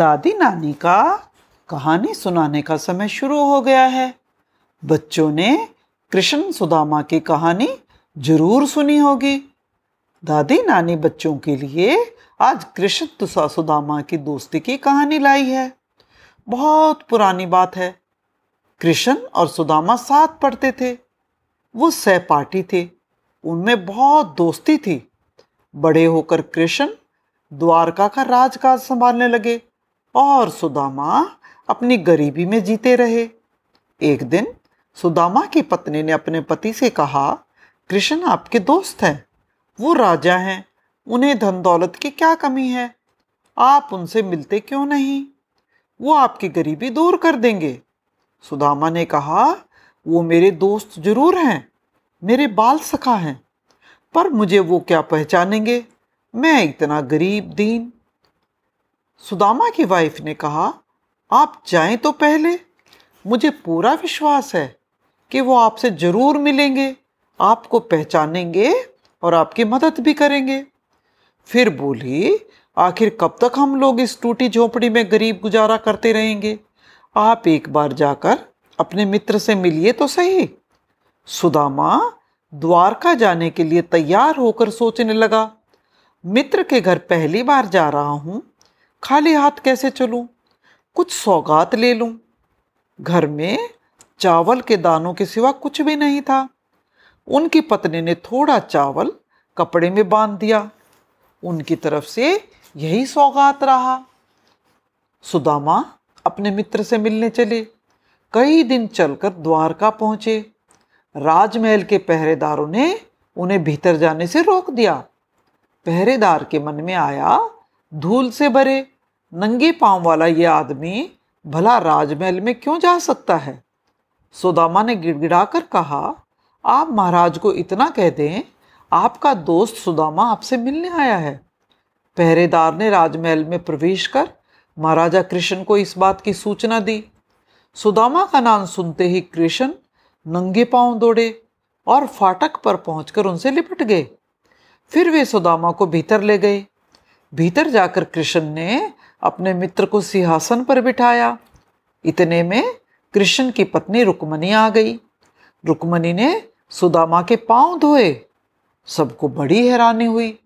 दादी नानी का कहानी सुनाने का समय शुरू हो गया है। बच्चों ने कृष्ण सुदामा की कहानी ज़रूर सुनी होगी। दादी नानी बच्चों के लिए आज कृष्ण तुषा सुदामा की दोस्ती की कहानी लाई है। बहुत पुरानी बात है। कृष्ण और सुदामा साथ पढ़ते थे। वो सहपाठी थे। उनमें बहुत दोस्ती थी। बड़े होकर कृष्ण द्वारका का राजकाज संभालने लगे। और सुदामा अपनी गरीबी में जीते रहे। एक दिन सुदामा की पत्नी ने अपने पति से कहा, कृष्ण, आपके दोस्त हैं। वो राजा हैं। उन्हें धन दौलत की क्या कमी है? आप उनसे मिलते क्यों नहीं? वो आपकी गरीबी दूर कर देंगे। सुदामा ने कहा, वो मेरे दोस्त ज़रूर हैं। मेरे बाल सखा हैं। पर मुझे वो क्या पहचानेंगे? मैं इतना गरीब दीन सुदामा की वाइफ ने कहा, आप जाएँ तो पहले। मुझे पूरा विश्वास है कि वो आपसे ज़रूर मिलेंगे, आपको पहचानेंगे और आपकी मदद भी करेंगे। फिर बोली, आखिर कब तक हम लोग इस टूटी झोपड़ी में गरीब गुजारा करते रहेंगे? आप एक बार जाकर अपने मित्र से मिलिए तो सही। सुदामा द्वारका जाने के लिए तैयार होकर सोचने लगा, मित्र के घर पहली बार जा रहा हूँ खाली हाथ कैसे चलूँ? कुछ सौगात ले लूँ? घर में चावल के दानों के सिवा कुछ भी नहीं था। उनकी पत्नी ने थोड़ा चावल कपड़े में बाँध दिया। उनकी तरफ़ से यही सौगात रहा। सुदामा अपने मित्र से मिलने चले। कई दिन चलकर द्वारका पहुँचे। राजमहल के पहरेदारों ने उन्हें भीतर जाने से रोक दिया। पहरेदार के मन में आया धूल से भरे, नंगे पाँव वाला ये आदमी भला राजमहल में क्यों जा सकता है? सुदामा ने गिड़गिड़ाकर कहा, आप महाराज को इतना कह दें, आपका दोस्त सुदामा आपसे मिलने आया है। पहरेदार ने राजमहल में प्रवेश कर महाराजा कृष्ण को इस बात की सूचना दी। सुदामा का नाम सुनते ही कृष्ण नंगे पाँव दौड़े और फाटक पर पहुंचकर उनसे लिपट गए। फिर वे सुदामा को भीतर ले गए। भीतर जाकर कृष्ण ने अपने मित्र को सिंहासन पर बिठाया। इतने में कृष्ण की पत्नी रुक्मणी आ गई। रुक्मणी ने सुदामा के पाँव धोए। सबको बड़ी हैरानी हुई।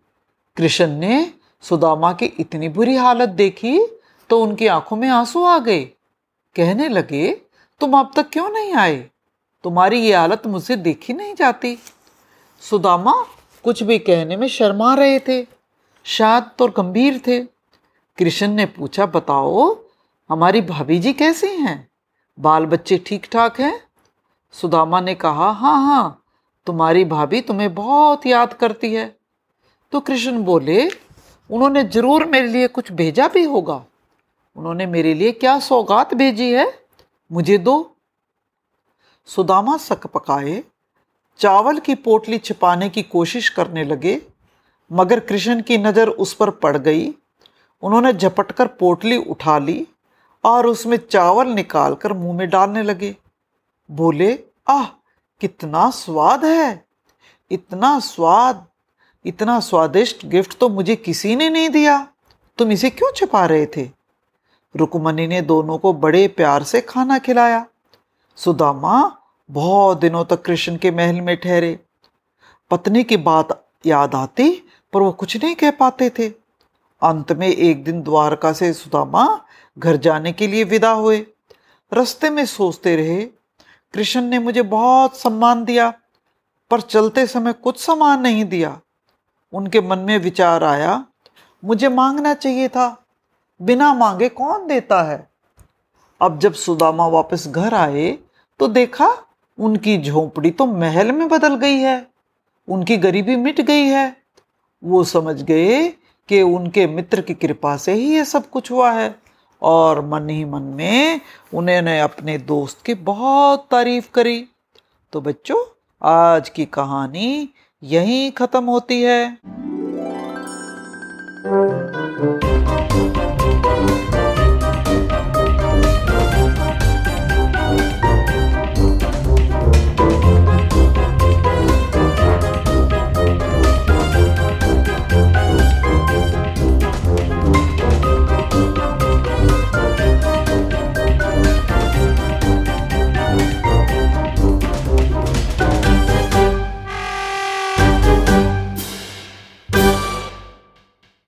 कृष्ण ने सुदामा की इतनी बुरी हालत देखी तो उनकी आँखों में आँसू आ गए। कहने लगे, तुम अब तक क्यों नहीं आए? तुम्हारी ये हालत मुझसे देखी नहीं जाती। सुदामा कुछ भी कहने में शर्मा रहे थे। शायद तो गंभीर थे। कृष्ण ने पूछा, बताओ, हमारी भाभी जी कैसी हैं? बाल बच्चे ठीक ठाक हैं? सुदामा ने कहा हाँ हाँ तुम्हारी भाभी तुम्हें बहुत याद करती है। तो कृष्ण बोले, उन्होंने ज़रूर मेरे लिए कुछ भेजा भी होगा। उन्होंने मेरे लिए क्या सौगात भेजी है? मुझे दो। सुदामा सक पकाए चावल की पोटली छिपाने की कोशिश करने लगे। मगर कृष्ण की नज़र उस पर पड़ गई। उन्होंने झपटकर पोटली उठा ली और उसमें चावल निकालकर मुँह में डालने लगे। बोले, आह, कितना स्वाद है! इतना स्वाद! इतना स्वादिष्ट गिफ्ट तो मुझे किसी ने नहीं दिया। तुम इसे क्यों छिपा रहे थे? रुकमणी ने दोनों को बड़े प्यार से खाना खिलाया। सुदामा, बहुत दिनों तक कृष्ण के महल में ठहरे। पत्नी की बात याद आती, पर वो कुछ नहीं कह पाते थे। अंत में एक दिन द्वारका से सुदामा घर जाने के लिए विदा हुए। रस्ते में सोचते रहे, कृष्ण ने मुझे बहुत सम्मान दिया, पर चलते समय कुछ सम्मान नहीं दिया। उनके मन में विचार आया, मुझे मांगना चाहिए था, बिना मांगे कौन देता है? अब जब सुदामा वापस घर आए तो देखा, उनकी झोंपड़ी तो महल में बदल गई है। उनकी गरीबी मिट गई है। वो समझ गए कि उनके मित्र की कृपा से ही ये सब कुछ हुआ है और मन ही मन में उन्होंने अपने दोस्त की बहुत तारीफ़ करी। तो बच्चों, आज की कहानी यहीं ख़त्म होती है।